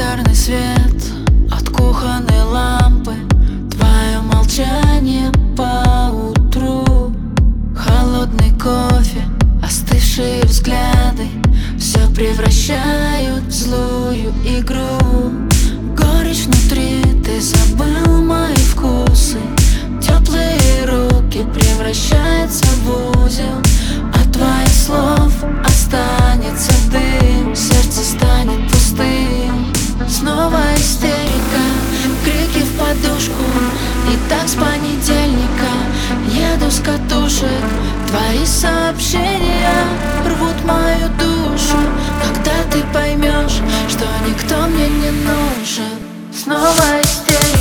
Красный свет от кухонной лампы. Твое молчание по утру Холодный кофе, остывшие взгляды. Все превращают в злую игру И так с понедельника еду с катушек. Твои сообщения рвут мою душу. Когда ты поймешь, что никто мне не нужен. Снова истерика,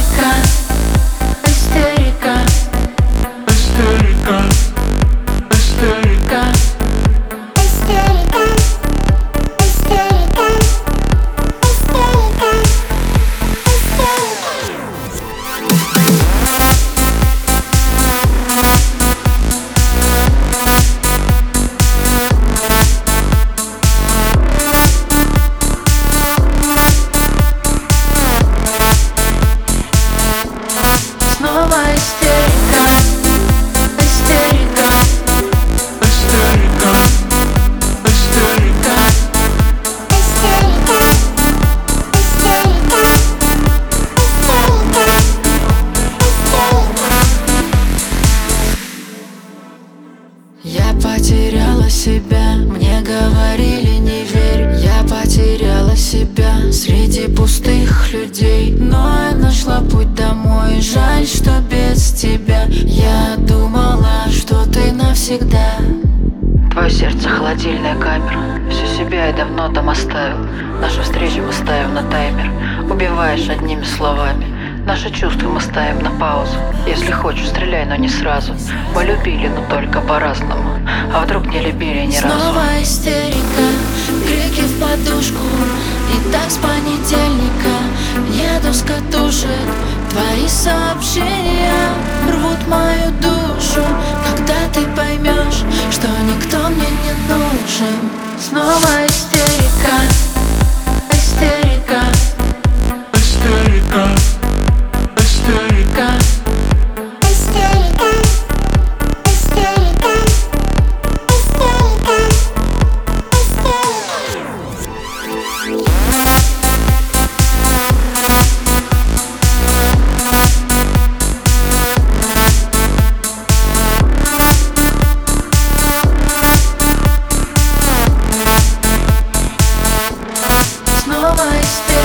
себя, мне говорили не верь Я потеряла себя среди пустых людей. Но я нашла путь домой, жаль, что без тебя. Я думала, что ты навсегда. Твое сердце холодильная камера. Всю себя я давно там оставил. Нашу встречу мы ставим на таймер. Убиваешь одними словами Наши чувства мы ставим на паузу. Если хочешь, стреляй, но не сразу. Мы любили, но только по-разному. А вдруг не любили ни разу. Снова истерика, крики в подушку. И так с понедельника еду с катушек. Твои сообщения рвут мою душу. Когда ты поймешь, что никто мне не нужен. Снова истерика all my space